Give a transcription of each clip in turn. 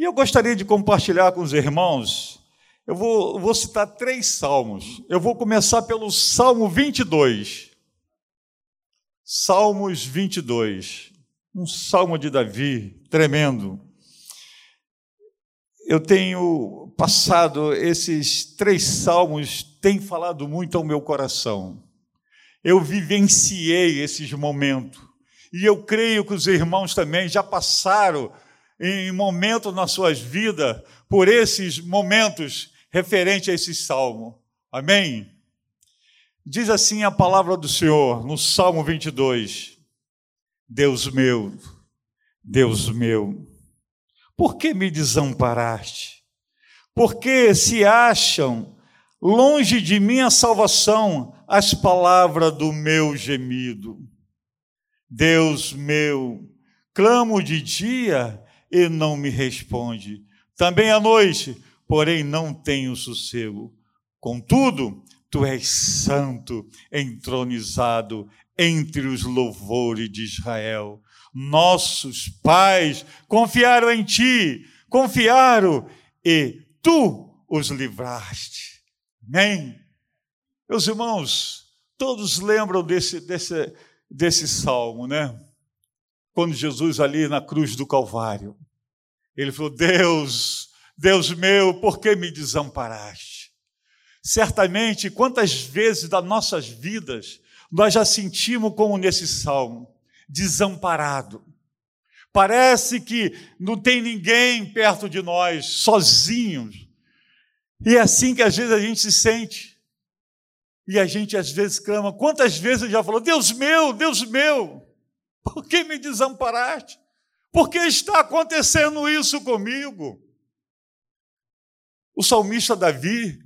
E eu gostaria de compartilhar com os irmãos, eu vou, vou citar três salmos. Eu vou começar pelo Salmo 22. Salmos 22. Um salmo de Davi tremendo. Eu tenho passado esses três salmos, tem falado muito ao meu coração. Eu vivenciei esses momentos. E eu creio que os irmãos também já passaram em momentos nas suas vidas por esses momentos referentes a esse salmo. Amém? Diz assim a palavra do Senhor no Salmo 22: Deus meu, Deus meu, por que me desamparaste? Porque se acham longe de mim a salvação as palavras do meu gemido. Deus meu, clamo de dia e não me responde. Também à noite, porém não tenho sossego. Contudo, tu és santo, entronizado entre os louvores de Israel. Nossos pais confiaram em ti, confiaram e tu os livraste. Amém? Meus irmãos, todos lembram desse, desse, desse salmo, né? Quando Jesus ali na cruz do Calvário, ele falou: Deus, Deus meu, por que me desamparaste? Certamente, quantas vezes das nossas vidas nós já sentimos como nesse salmo, desamparado. Parece que não tem ninguém perto de nós, sozinhos. E é assim que às vezes a gente se sente. E a gente às vezes clama. Quantas vezes já falou: Deus meu, Deus meu, por que me desamparaste? Por que está acontecendo isso comigo? O salmista Davi,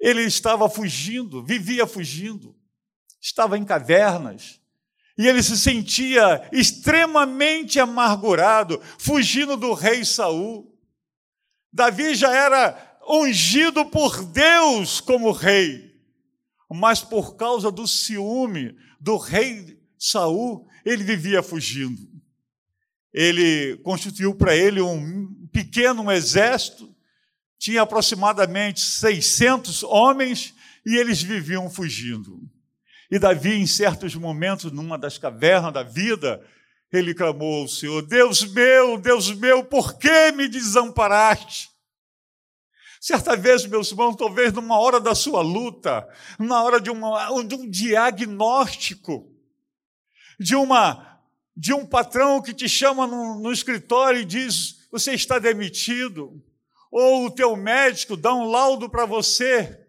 ele estava fugindo, vivia fugindo, estava em cavernas, e ele se sentia extremamente amargurado, fugindo do rei Saul. Davi já era ungido por Deus como rei, mas por causa do ciúme do rei Saul, ele vivia fugindo. Ele constituiu para ele um pequeno exército, tinha aproximadamente 600 homens e eles viviam fugindo. E Davi, em certos momentos, numa das cavernas da vida, ele clamou ao Senhor: Deus meu, Deus meu, por que me desamparaste? Certa vez, meus irmãos, talvez numa hora da sua luta, na hora de, uma, de um diagnóstico, de uma de um patrão que te chama no, no escritório e diz: você está demitido, ou o teu médico dá um laudo para você.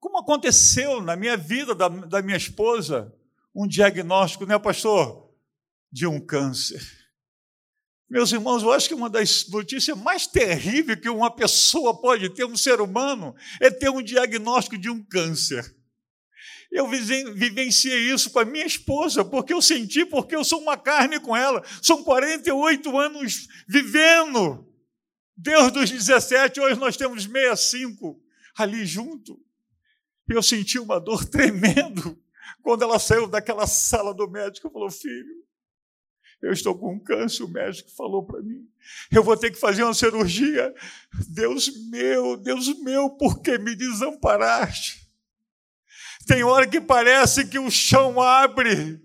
Como aconteceu na minha vida, da, da minha esposa, um diagnóstico, né, pastor? De um câncer. Meus irmãos, eu acho que uma das notícias mais terríveis que uma pessoa pode ter, um ser humano, é ter um diagnóstico de um câncer. Eu vivenciei isso com a minha esposa, porque eu senti, porque eu sou uma carne com ela. São 48 anos vivendo. Deus dos 17, hoje nós temos 65 ali junto. Eu senti uma dor tremendo quando ela saiu daquela sala do médico e falou: Filho, eu estou com um câncer. O médico falou para mim: Eu vou ter que fazer uma cirurgia. Deus meu, Deus meu, por que me desamparaste? Tem hora que parece que o chão abre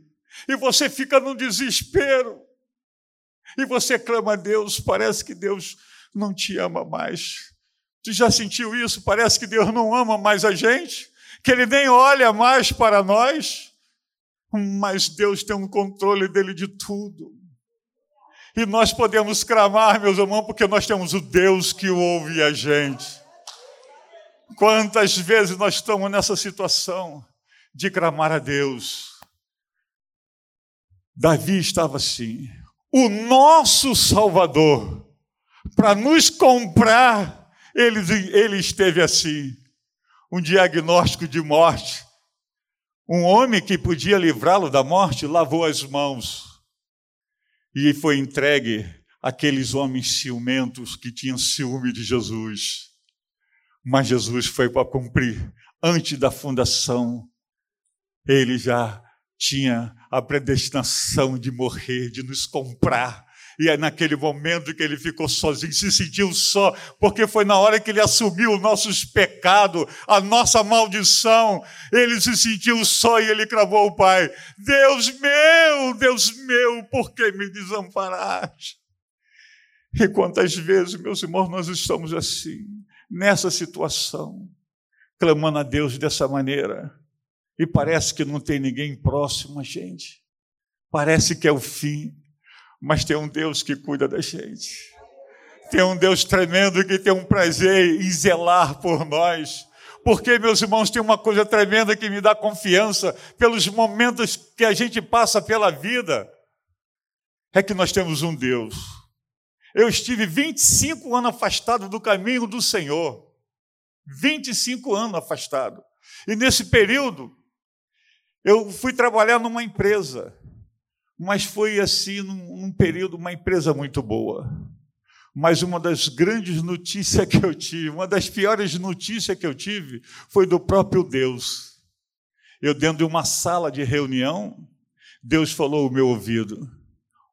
e você fica no desespero. E você clama a Deus, parece que Deus não te ama mais. Tu já sentiu isso? Parece que Deus não ama mais a gente, que Ele nem olha mais para nós, mas Deus tem um controle dele de tudo. E nós podemos clamar, meus irmãos, porque nós temos o Deus que ouve a gente. Quantas vezes nós estamos nessa situação de clamar a Deus? Davi estava assim. O nosso Salvador, para nos comprar, ele, ele esteve assim. Um diagnóstico de morte. Um homem que podia livrá-lo da morte lavou as mãos e foi entregue àqueles homens ciumentos que tinham ciúme de Jesus. Mas Jesus foi para cumprir. Antes da fundação, ele já tinha a predestinação de morrer, de nos comprar. E é naquele momento que ele ficou sozinho, se sentiu só, porque foi na hora que ele assumiu os nossos pecados, a nossa maldição. Ele se sentiu só e ele cravou o Pai: Deus meu, Deus meu, por que me desamparaste? E quantas vezes, meus irmãos, nós estamos assim, nessa situação, clamando a Deus dessa maneira, e parece que não tem ninguém próximo a gente, parece que é o fim, mas tem um Deus que cuida da gente, tem um Deus tremendo que tem um prazer em zelar por nós. Porque, meus irmãos, tem uma coisa tremenda que me dá confiança pelos momentos que a gente passa pela vida. É que nós temos um Deus eu estive 25 anos afastado do caminho do Senhor. 25 anos afastado. E nesse período, eu fui trabalhar numa empresa, mas foi assim, num, num período, uma empresa muito boa. Mas uma das grandes notícias que eu tive, uma das piores notícias que eu tive, foi do próprio Deus. Eu, dentro de uma sala de reunião, Deus falou ao meu ouvido: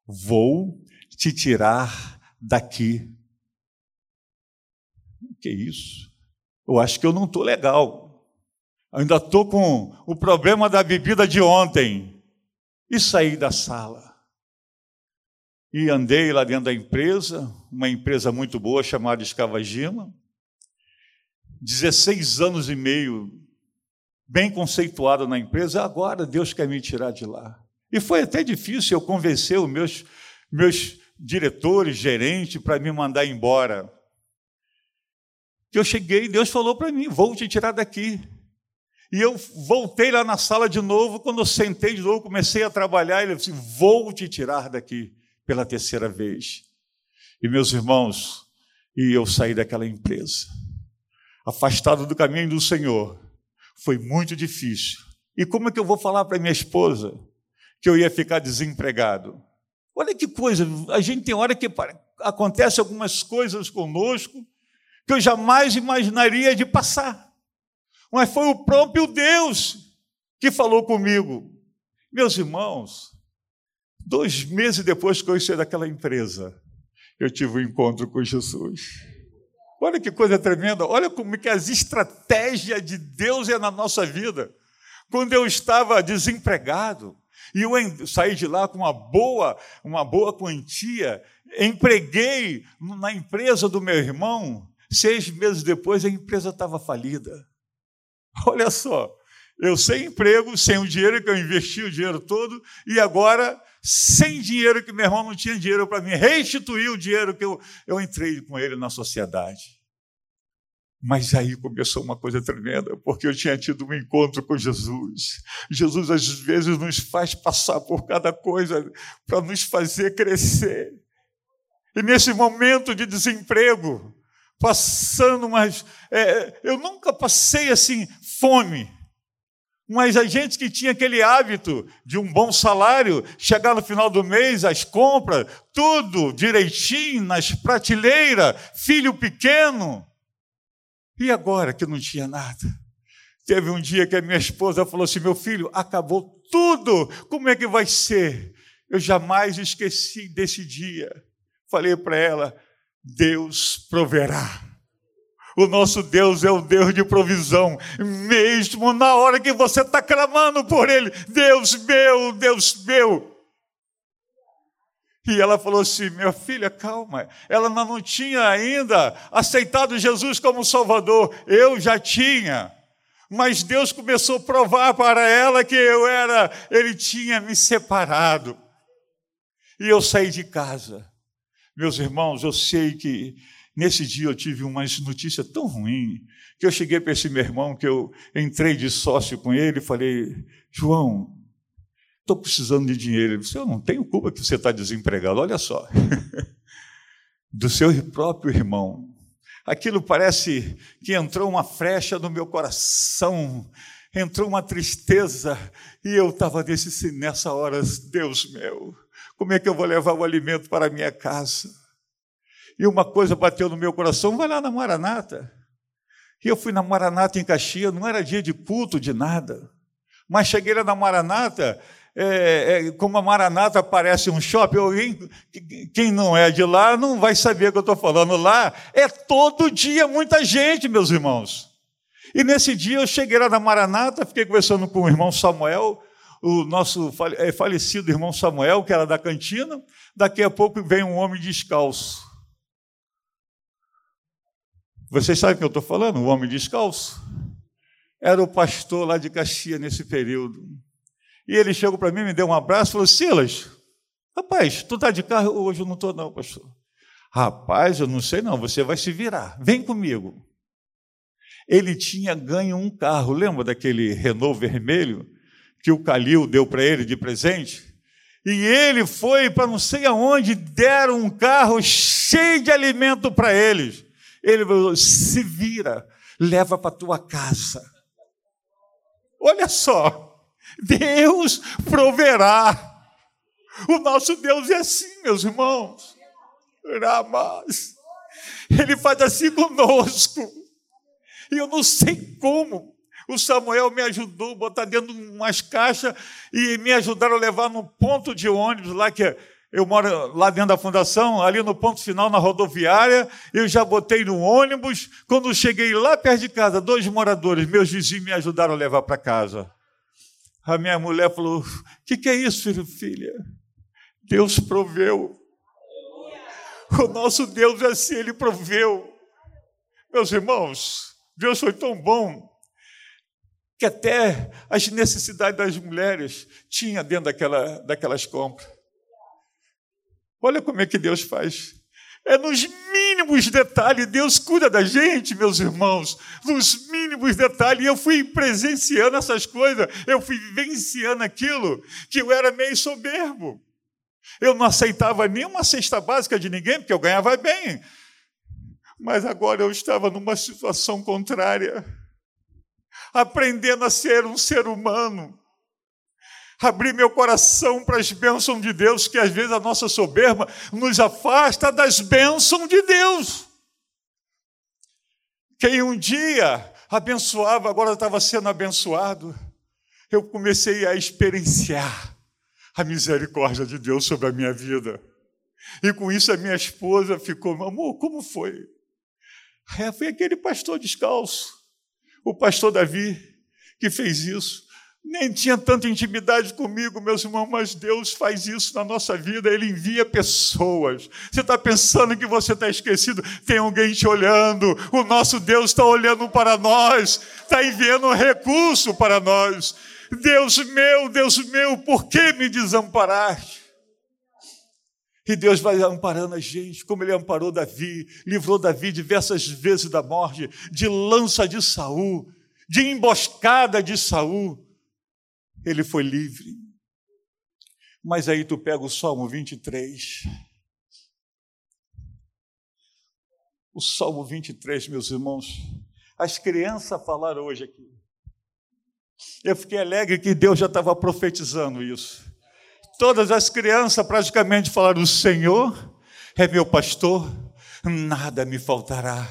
Vou te tirar daqui. Que isso? Eu acho que eu não estou legal. ainda estou com o problema da bebida de ontem. E saí da sala. E andei lá dentro da empresa, uma empresa muito boa chamada Escavagima. 16 anos e meio, bem conceituada na empresa, agora Deus quer me tirar de lá. E foi até difícil eu convencer os meus, meus diretores, gerente, para me mandar embora. Que eu cheguei, Deus falou para mim: vou te tirar daqui. E eu voltei lá na sala de novo, quando eu sentei de novo, comecei a trabalhar, ele disse: vou te tirar daqui pela terceira vez. E meus irmãos, e eu saí daquela empresa, afastado do caminho do Senhor. Foi muito difícil. E como é que eu vou falar para minha esposa que eu ia ficar desempregado? Olha que coisa, a gente tem hora que acontece algumas coisas conosco que eu jamais imaginaria de passar. Mas foi o próprio Deus que falou comigo. Meus irmãos, dois meses depois que eu saí daquela empresa, eu tive um encontro com Jesus. Olha que coisa tremenda, olha como que as estratégias de Deus é na nossa vida. Quando eu estava desempregado, e eu saí de lá com uma boa, uma boa quantia, empreguei na empresa do meu irmão. Seis meses depois, a empresa estava falida. Olha só, eu sem emprego, sem o dinheiro que eu investi o dinheiro todo, e agora, sem dinheiro que meu irmão não tinha dinheiro para me restituir o dinheiro que eu, eu entrei com ele na sociedade. Mas aí começou uma coisa tremenda, porque eu tinha tido um encontro com Jesus. Jesus às vezes nos faz passar por cada coisa para nos fazer crescer. E nesse momento de desemprego, passando mais. É, eu nunca passei assim, fome. Mas a gente que tinha aquele hábito de um bom salário, chegar no final do mês, as compras, tudo direitinho, nas prateleiras, filho pequeno. E agora que não tinha nada? Teve um dia que a minha esposa falou assim: meu filho, acabou tudo, como é que vai ser? Eu jamais esqueci desse dia. Falei para ela: Deus proverá. O nosso Deus é o Deus de provisão, mesmo na hora que você está clamando por Ele: Deus meu, Deus meu. E ela falou assim: minha filha, calma. Ela não tinha ainda aceitado Jesus como Salvador. Eu já tinha. Mas Deus começou a provar para ela que eu era, Ele tinha me separado. E eu saí de casa. Meus irmãos, eu sei que nesse dia eu tive uma notícia tão ruim que eu cheguei para esse meu irmão que eu entrei de sócio com ele e falei: João, estou precisando de dinheiro. Ele disse, eu não tenho culpa que você está desempregado, olha só. Do seu próprio irmão. Aquilo parece que entrou uma frecha no meu coração, entrou uma tristeza, e eu estava nessa hora, Deus meu, como é que eu vou levar o alimento para a minha casa? E uma coisa bateu no meu coração, vai lá na Maranata. E eu fui na Maranata em Caxias, não era dia de culto, de nada. Mas cheguei lá na Maranata, é, é, como a Maranata parece um shopping, alguém, quem não é de lá não vai saber o que eu estou falando. Lá é todo dia muita gente, meus irmãos. E nesse dia eu cheguei lá na Maranata, fiquei conversando com o irmão Samuel, o nosso é, falecido irmão Samuel, que era da cantina. Daqui a pouco vem um homem descalço. Vocês sabem o que eu estou falando? O homem descalço. Era o pastor lá de Caxias nesse período. E ele chegou para mim, me deu um abraço e falou: Silas, rapaz, tu está de carro? Hoje eu não estou, não, pastor. Rapaz, eu não sei não, você vai se virar. Vem comigo. Ele tinha ganho um carro, lembra daquele Renault vermelho que o Calil deu para ele de presente? E ele foi para não sei aonde, deram um carro cheio de alimento para eles. Ele falou: se vira, leva para tua casa. Olha só, Deus proverá. O nosso Deus é assim, meus irmãos. Ele faz assim conosco. E eu não sei como. O Samuel me ajudou a botar dentro de umas caixas e me ajudaram a levar no ponto de ônibus lá que eu moro lá dentro da fundação, ali no ponto final, na rodoviária. Eu já botei no ônibus. Quando cheguei lá perto de casa, dois moradores, meus vizinhos, me ajudaram a levar para casa. A minha mulher falou: O que, que é isso, filho, filha? Deus proveu. O nosso Deus é assim, Ele proveu. Meus irmãos, Deus foi tão bom que até as necessidades das mulheres tinha dentro daquela, daquelas compras. Olha como é que Deus faz. É nos mínimos detalhes, Deus cuida da gente, meus irmãos, nos mínimos detalhes. E eu fui presenciando essas coisas, eu fui vivenciando aquilo, que eu era meio soberbo. Eu não aceitava nenhuma cesta básica de ninguém, porque eu ganhava bem. Mas agora eu estava numa situação contrária, aprendendo a ser um ser humano, abrir meu coração para as bênçãos de Deus, que às vezes a nossa soberba nos afasta das bênçãos de Deus. Quem um dia abençoava, agora estava sendo abençoado, eu comecei a experienciar a misericórdia de Deus sobre a minha vida. E com isso a minha esposa ficou, amor, como foi? É, foi aquele pastor descalço, o pastor Davi, que fez isso nem tinha tanta intimidade comigo, meus irmãos, mas Deus faz isso na nossa vida, Ele envia pessoas. Você está pensando que você está esquecido? Tem alguém te olhando, o nosso Deus está olhando para nós, está enviando um recurso para nós. Deus meu, Deus meu, por que me desamparaste? E Deus vai amparando a gente, como Ele amparou Davi, livrou Davi diversas vezes da morte, de lança de Saul, de emboscada de Saul ele foi livre. Mas aí tu pega o Salmo 23. O Salmo 23, meus irmãos, as crianças falaram hoje aqui. Eu fiquei alegre que Deus já estava profetizando isso. Todas as crianças praticamente falaram: O Senhor é meu pastor, nada me faltará.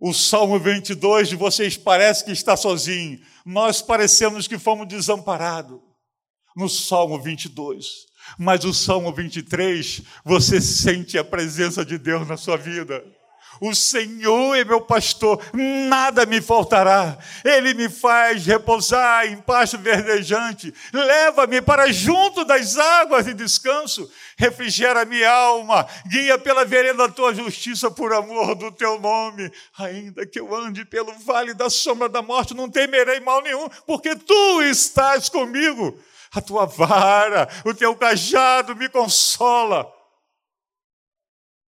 O Salmo 22 de vocês parece que está sozinho, nós parecemos que fomos desamparados no Salmo 22. Mas o Salmo 23, você sente a presença de Deus na sua vida. O Senhor é meu pastor, nada me faltará. Ele me faz repousar em pasto verdejante, leva-me para junto das águas de descanso, refrigera minha alma, guia pela vereda da tua justiça por amor do teu nome. Ainda que eu ande pelo vale da sombra da morte, não temerei mal nenhum, porque tu estás comigo. A tua vara, o teu cajado me consola.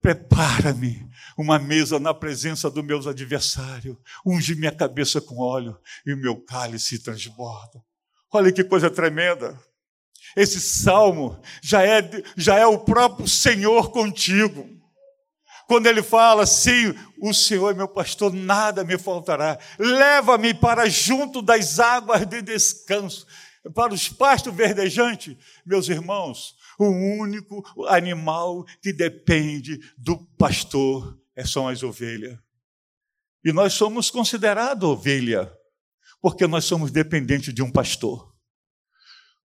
Prepara-me uma mesa na presença dos meus adversários, unge minha cabeça com óleo e o meu cálice transborda. Olha que coisa tremenda. Esse salmo já é, já é o próprio Senhor contigo. Quando ele fala, sim, o Senhor é meu pastor, nada me faltará. Leva-me para junto das águas de descanso, para os pastos verdejantes. Meus irmãos, o único animal que depende do pastor é são as ovelhas. E nós somos considerados ovelha, porque nós somos dependentes de um pastor.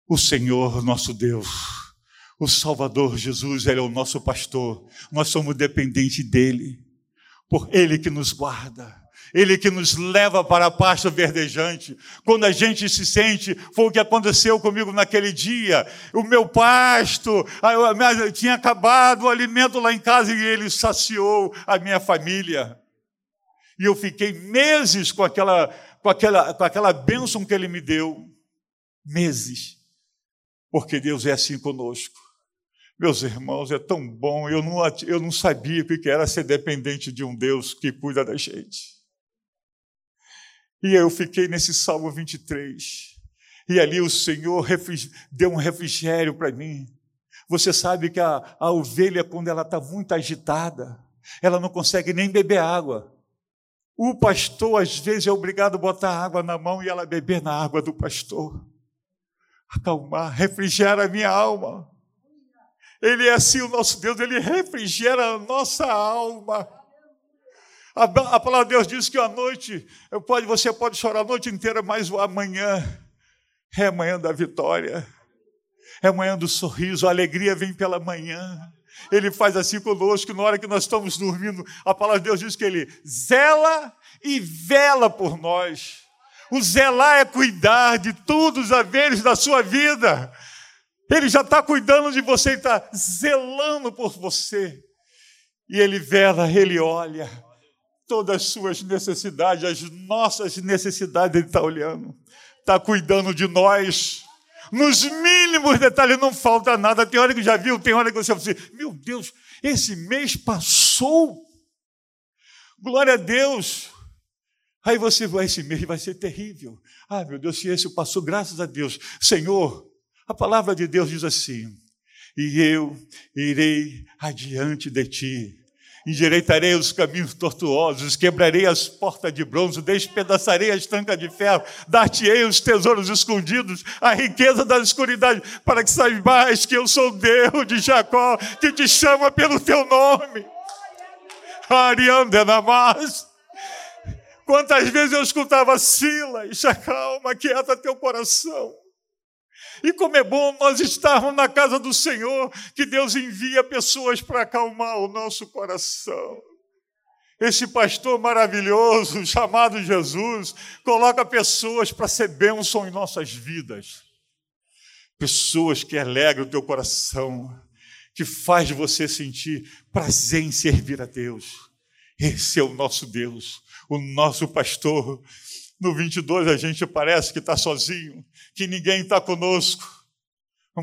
O Senhor, nosso Deus, o Salvador Jesus, Ele é o nosso pastor, nós somos dependentes dEle, por Ele que nos guarda. Ele que nos leva para a pasta verdejante. Quando a gente se sente, foi o que aconteceu comigo naquele dia. O meu pasto, eu, tinha acabado o alimento lá em casa e ele saciou a minha família. E eu fiquei meses com aquela, com aquela, com aquela bênção que ele me deu. Meses. Porque Deus é assim conosco. Meus irmãos, é tão bom. Eu não, eu não sabia o que era ser dependente de um Deus que cuida da gente. E eu fiquei nesse Salmo 23. E ali o Senhor deu um refrigério para mim. Você sabe que a, a ovelha, quando ela está muito agitada, ela não consegue nem beber água. O pastor, às vezes, é obrigado a botar água na mão e ela beber na água do pastor. Acalmar, refrigera a minha alma. Ele é assim, o nosso Deus, ele refrigera a nossa alma. A, a palavra de Deus diz que a noite, pode, você pode chorar a noite inteira, mas amanhã é amanhã da vitória, é amanhã do sorriso, a alegria vem pela manhã. Ele faz assim conosco, na hora que nós estamos dormindo, a palavra de Deus diz que ele zela e vela por nós. O zelar é cuidar de todos os haveres da sua vida. Ele já está cuidando de você, está zelando por você. E ele vela, ele olha todas as suas necessidades, as nossas necessidades, Ele está olhando, está cuidando de nós. Nos mínimos detalhes, não falta nada. Tem hora que já viu, tem hora que você fala assim: meu Deus, esse mês passou. Glória a Deus. Aí você vai, esse mês vai ser terrível. Ah, meu Deus, se esse passou, graças a Deus. Senhor, a palavra de Deus diz assim: e eu irei adiante de ti endireitarei os caminhos tortuosos, quebrarei as portas de bronze, despedaçarei as tancas de ferro, dar-te-ei os tesouros escondidos, a riqueza da escuridade, para que saibas que eu sou Deus de Jacó, que te chama pelo teu nome. Ariandenamas. Quantas vezes eu escutava Silas, calma, quieta teu coração. E como é bom nós estarmos na casa do Senhor, que Deus envia pessoas para acalmar o nosso coração. Esse pastor maravilhoso, chamado Jesus, coloca pessoas para ser bênção em nossas vidas. Pessoas que alegram o teu coração, que faz você sentir prazer em servir a Deus. Esse é o nosso Deus, o nosso pastor. No 22 a gente parece que está sozinho, que ninguém está conosco.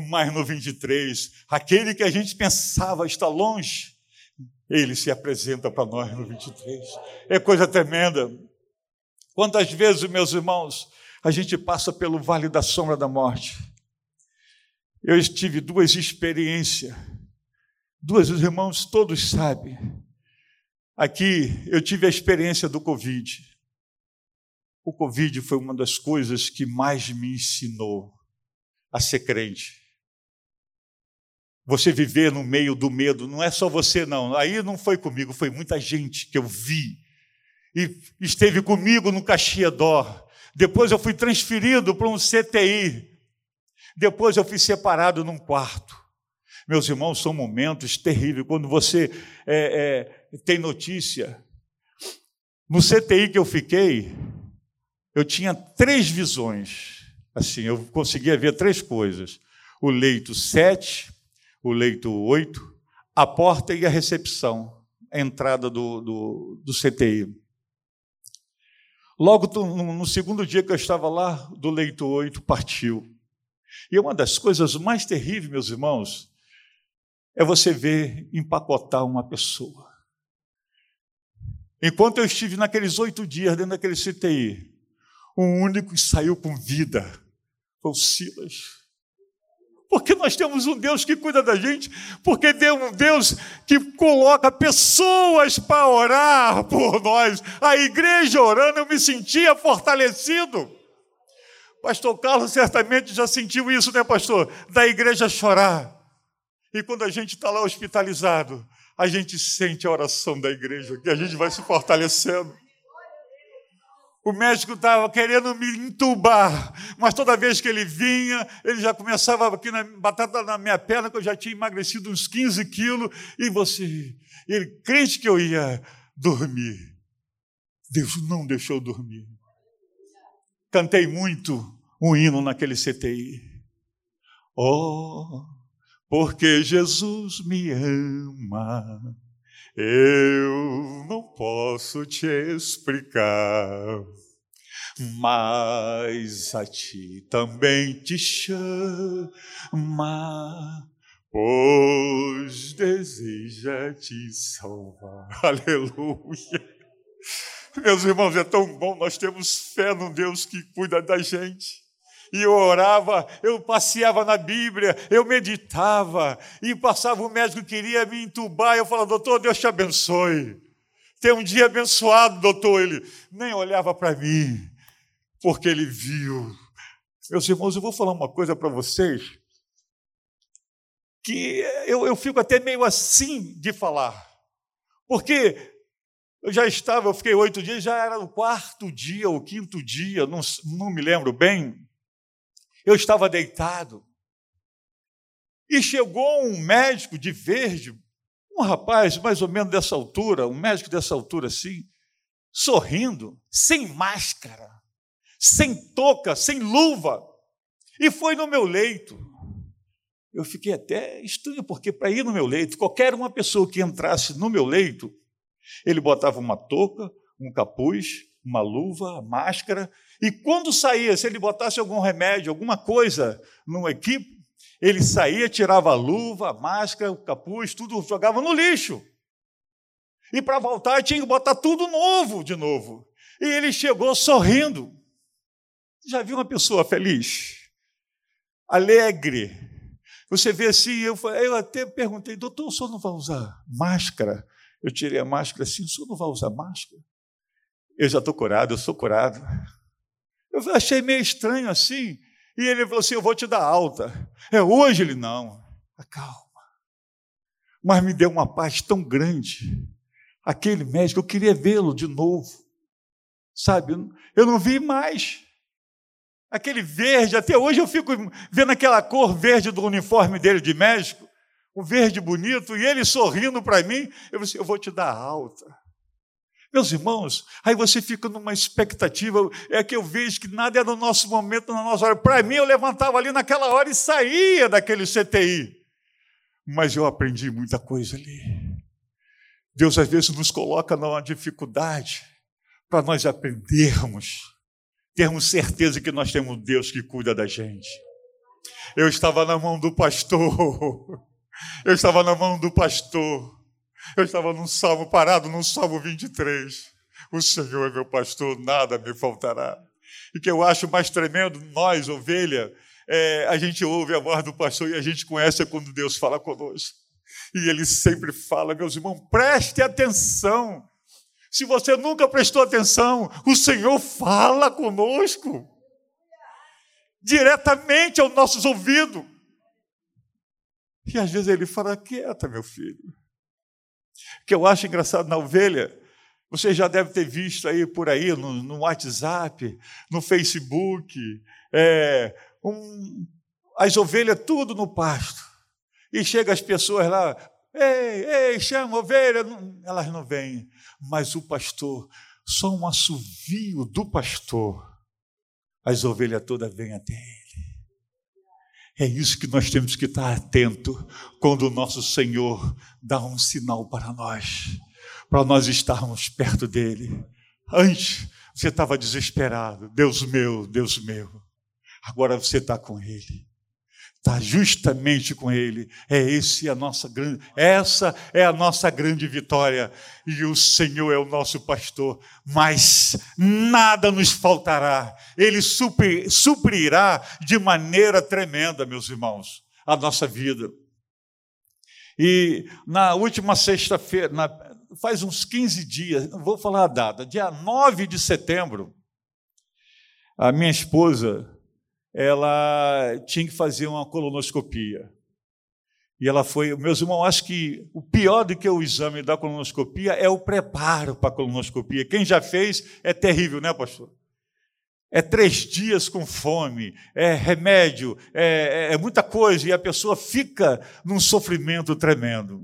Mas no 23, aquele que a gente pensava estar longe, ele se apresenta para nós no 23. É coisa tremenda. Quantas vezes, meus irmãos, a gente passa pelo vale da sombra da morte. Eu tive duas experiências. Duas, os irmãos todos sabem. Aqui eu tive a experiência do Covid. O Covid foi uma das coisas que mais me ensinou a ser crente. Você viver no meio do medo, não é só você, não. Aí não foi comigo, foi muita gente que eu vi. E esteve comigo no Caxiadó. Depois eu fui transferido para um CTI. Depois eu fui separado num quarto. Meus irmãos, são momentos terríveis. Quando você é, é, tem notícia. No CTI que eu fiquei, eu tinha três visões. Assim, eu conseguia ver três coisas: o leito 7, o leito 8, a porta e a recepção, a entrada do, do, do CTI. Logo no segundo dia que eu estava lá, do leito 8 partiu. E uma das coisas mais terríveis, meus irmãos, é você ver empacotar uma pessoa. Enquanto eu estive naqueles oito dias dentro daquele CTI, o único que saiu com vida foi o Silas. Porque nós temos um Deus que cuida da gente, porque tem um Deus que coloca pessoas para orar por nós. A igreja orando, eu me sentia fortalecido. Pastor Carlos certamente já sentiu isso, né, pastor? Da igreja chorar. E quando a gente está lá hospitalizado, a gente sente a oração da igreja, que a gente vai se fortalecendo. O médico estava querendo me entubar, mas toda vez que ele vinha, ele já começava aqui na batata na minha perna, que eu já tinha emagrecido uns 15 quilos, e você, ele crente que eu ia dormir. Deus não deixou dormir. Cantei muito um hino naquele CTI. Oh, porque Jesus me ama eu não posso te explicar, mas a ti também te chama, pois deseja te salvar. Aleluia. Meus irmãos, é tão bom nós temos fé num Deus que cuida da gente e eu orava, eu passeava na Bíblia, eu meditava, e passava o médico que queria me entubar, eu falava, doutor, Deus te abençoe. Tem um dia abençoado, doutor. Ele nem olhava para mim, porque ele viu. Meus irmãos, eu vou falar uma coisa para vocês, que eu, eu fico até meio assim de falar, porque eu já estava, eu fiquei oito dias, já era o quarto dia ou quinto dia, não, não me lembro bem, eu estava deitado. E chegou um médico de verde, um rapaz mais ou menos dessa altura, um médico dessa altura assim, sorrindo, sem máscara, sem touca, sem luva, e foi no meu leito. Eu fiquei até estranho, porque para ir no meu leito, qualquer uma pessoa que entrasse no meu leito, ele botava uma touca, um capuz, uma luva, máscara, e quando saía, se ele botasse algum remédio, alguma coisa no equipe, ele saía, tirava a luva, a máscara, o capuz, tudo jogava no lixo. E para voltar tinha que botar tudo novo de novo. E ele chegou sorrindo. Já viu uma pessoa feliz? Alegre. Você vê assim, eu, eu até perguntei, doutor, o senhor não vai usar máscara? Eu tirei a máscara assim, o senhor não vai usar máscara? Eu já estou curado, eu sou curado. Eu achei meio estranho assim. E ele falou assim: Eu vou te dar alta. É hoje? Ele não. Calma. Mas me deu uma paz tão grande. Aquele médico, eu queria vê-lo de novo. Sabe? Eu não vi mais. Aquele verde, até hoje eu fico vendo aquela cor verde do uniforme dele de médico, um verde bonito, e ele sorrindo para mim. Eu falei assim: Eu vou te dar alta. Meus irmãos, aí você fica numa expectativa, é que eu vejo que nada é no nosso momento, na nossa hora. Para mim, eu levantava ali naquela hora e saía daquele CTI. Mas eu aprendi muita coisa ali. Deus às vezes nos coloca numa dificuldade para nós aprendermos, termos certeza que nós temos Deus que cuida da gente. Eu estava na mão do pastor, eu estava na mão do pastor. Eu estava num salmo parado, num salmo 23. O Senhor é meu pastor, nada me faltará. E que eu acho mais tremendo, nós, ovelha, é, a gente ouve a voz do pastor e a gente conhece quando Deus fala conosco. E ele sempre fala, meus irmãos, preste atenção. Se você nunca prestou atenção, o Senhor fala conosco diretamente aos nossos ouvidos. E às vezes ele fala: quieta, meu filho que eu acho engraçado na ovelha, você já deve ter visto aí por aí no, no WhatsApp, no Facebook, é, um, as ovelhas tudo no pasto. E chega as pessoas lá, ei, ei, chama ovelha, elas não vêm. Mas o pastor, só um assovio do pastor, as ovelhas todas vêm até ele. É isso que nós temos que estar atento quando o nosso Senhor dá um sinal para nós, para nós estarmos perto dele. Antes você estava desesperado, Deus meu, Deus meu. Agora você está com ele está justamente com Ele. É esse a nossa grande, essa é a nossa grande vitória. E o Senhor é o nosso pastor, mas nada nos faltará. Ele suprir, suprirá de maneira tremenda, meus irmãos, a nossa vida. E na última sexta-feira, faz uns 15 dias, vou falar a data, dia 9 de setembro, a minha esposa ela tinha que fazer uma colonoscopia. E ela foi, meus irmãos, acho que o pior do que o exame da colonoscopia é o preparo para a colonoscopia. Quem já fez é terrível, né, pastor? É três dias com fome, é remédio, é, é, é muita coisa, e a pessoa fica num sofrimento tremendo.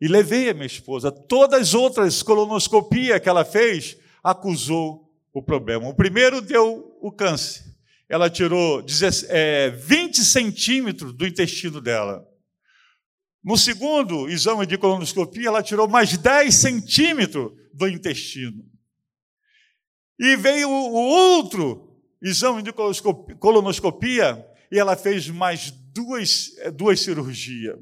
E levei a minha esposa. Todas as outras colonoscopias que ela fez, acusou o problema. O primeiro deu o câncer. Ela tirou 20 é, centímetros do intestino dela. No segundo exame de colonoscopia, ela tirou mais 10 centímetros do intestino. E veio o outro exame de colonoscopia e ela fez mais duas, duas cirurgias.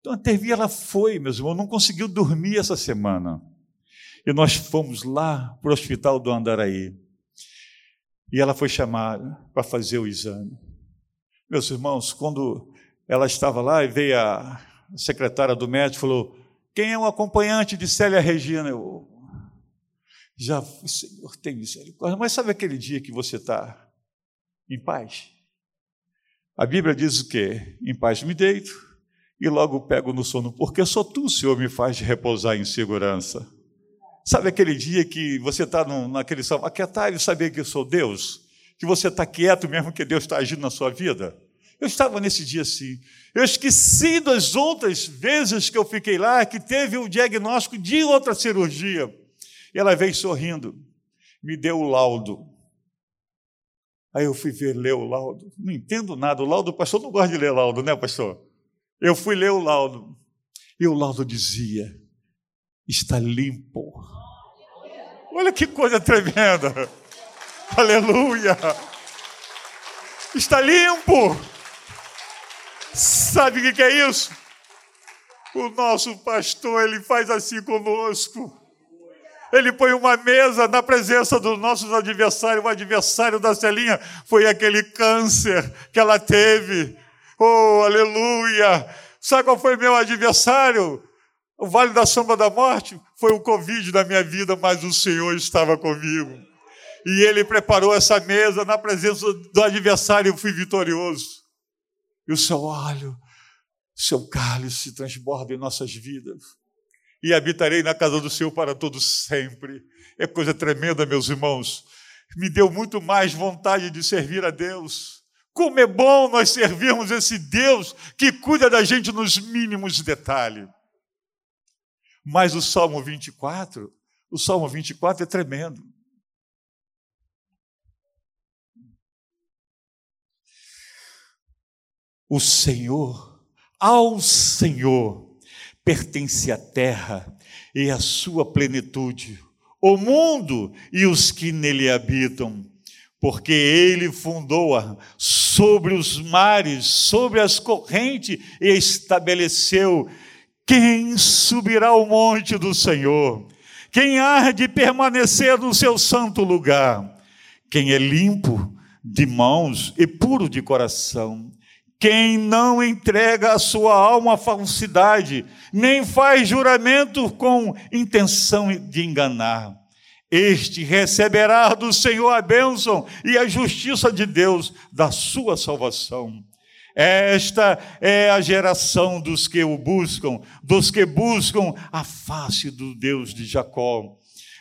Então a Tervi ela foi, meus irmãos, não conseguiu dormir essa semana. E nós fomos lá para o hospital do Andaraí. E ela foi chamada para fazer o exame. Meus irmãos, quando ela estava lá e veio a secretária do médico falou: Quem é o acompanhante de Célia Regina? Eu já, Senhor, tem misericórdia. Mas sabe aquele dia que você está em paz? A Bíblia diz o quê? Em paz me deito e logo pego no sono, porque só tu, Senhor, me faz repousar em segurança. Sabe aquele dia que você está naquele salmo, aquietai e saber que eu sou Deus? Que você está quieto mesmo que Deus está agindo na sua vida? Eu estava nesse dia assim. Eu esqueci das outras vezes que eu fiquei lá, que teve o diagnóstico de outra cirurgia. E ela veio sorrindo, me deu o laudo. Aí eu fui ver, ler o laudo. Não entendo nada. O laudo, o pastor não gosta de ler laudo, né, pastor? Eu fui ler o laudo. E o laudo dizia: está limpo. Olha que coisa tremenda. Aleluia. Está limpo. Sabe o que é isso? O nosso pastor, ele faz assim conosco. Ele põe uma mesa na presença dos nossos adversários. O adversário da Celinha foi aquele câncer que ela teve. Oh, aleluia! Sabe qual foi meu adversário? O vale da sombra da morte foi o Covid da minha vida, mas o Senhor estava comigo. E ele preparou essa mesa na presença do adversário eu fui vitorioso e o seu óleo, o seu cálice transborda em nossas vidas. E habitarei na casa do Senhor para todos sempre. É coisa tremenda, meus irmãos. Me deu muito mais vontade de servir a Deus. Como é bom nós servirmos esse Deus que cuida da gente nos mínimos detalhes. Mas o Salmo 24, o Salmo 24 é tremendo. O Senhor, ao Senhor, pertence a terra e a sua plenitude, o mundo e os que nele habitam, porque ele fundou-a sobre os mares, sobre as correntes e estabeleceu quem subirá ao monte do Senhor, quem há de permanecer no seu santo lugar, quem é limpo de mãos e puro de coração quem não entrega a sua alma à falsidade, nem faz juramento com intenção de enganar. Este receberá do Senhor a bênção e a justiça de Deus da sua salvação. Esta é a geração dos que o buscam, dos que buscam a face do Deus de Jacó.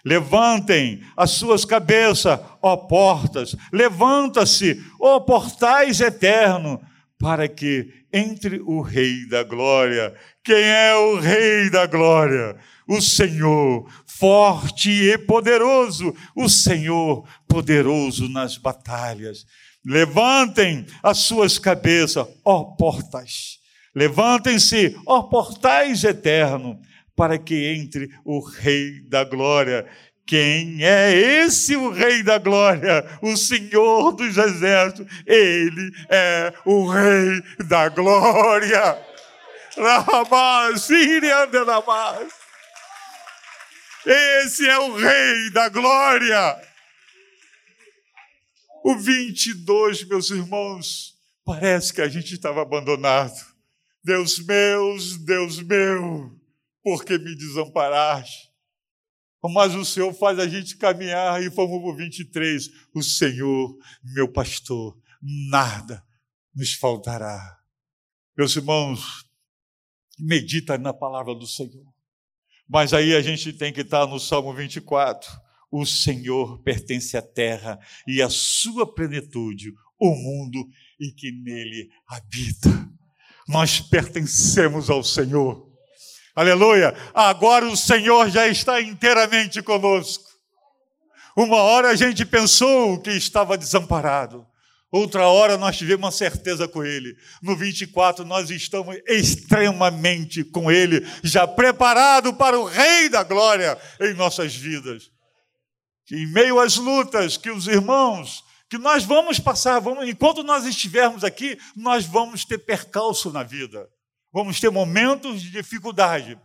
Levantem as suas cabeças, ó portas, levanta-se, ó portais eternos para que entre o Rei da Glória. Quem é o Rei da Glória? O Senhor, forte e poderoso, o Senhor, poderoso nas batalhas. Levantem as suas cabeças, ó portas. Levantem-se, ó portais eternos, para que entre o Rei da Glória. Quem é esse o Rei da Glória? O Senhor dos Exércitos. Ele é o Rei da Glória. Esse é o Rei da Glória. O 22, meus irmãos, parece que a gente estava abandonado. Deus meu, Deus meu, por que me desamparaste? Mas o Senhor faz a gente caminhar e fomos para o 23. O Senhor, meu pastor, nada nos faltará. Meus irmãos, medita na palavra do Senhor. Mas aí a gente tem que estar no Salmo 24. O Senhor pertence à terra e à sua plenitude, o mundo e que nele habita. Nós pertencemos ao Senhor. Aleluia! Agora o Senhor já está inteiramente conosco. Uma hora a gente pensou que estava desamparado. Outra hora nós tivemos uma certeza com Ele. No 24 nós estamos extremamente com Ele, já preparado para o Rei da Glória em nossas vidas. Em meio às lutas que os irmãos, que nós vamos passar, vamos, enquanto nós estivermos aqui, nós vamos ter percalço na vida. Vamos ter momentos de dificuldade.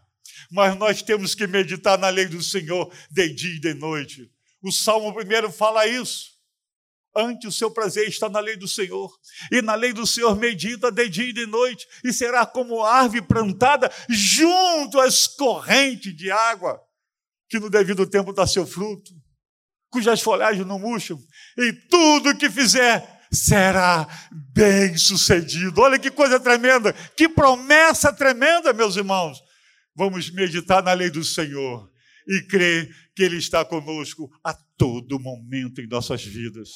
Mas nós temos que meditar na lei do Senhor de dia e de noite. O Salmo primeiro fala isso. Ante o seu prazer está na lei do Senhor, e na lei do Senhor medita de dia e de noite, e será como árvore plantada junto às correntes de água, que no devido tempo dá seu fruto, cujas folhagens não murcham, e tudo que fizer será bem sucedido. Olha que coisa tremenda, que promessa tremenda, meus irmãos. Vamos meditar na lei do Senhor e crer que Ele está conosco a todo momento em nossas vidas.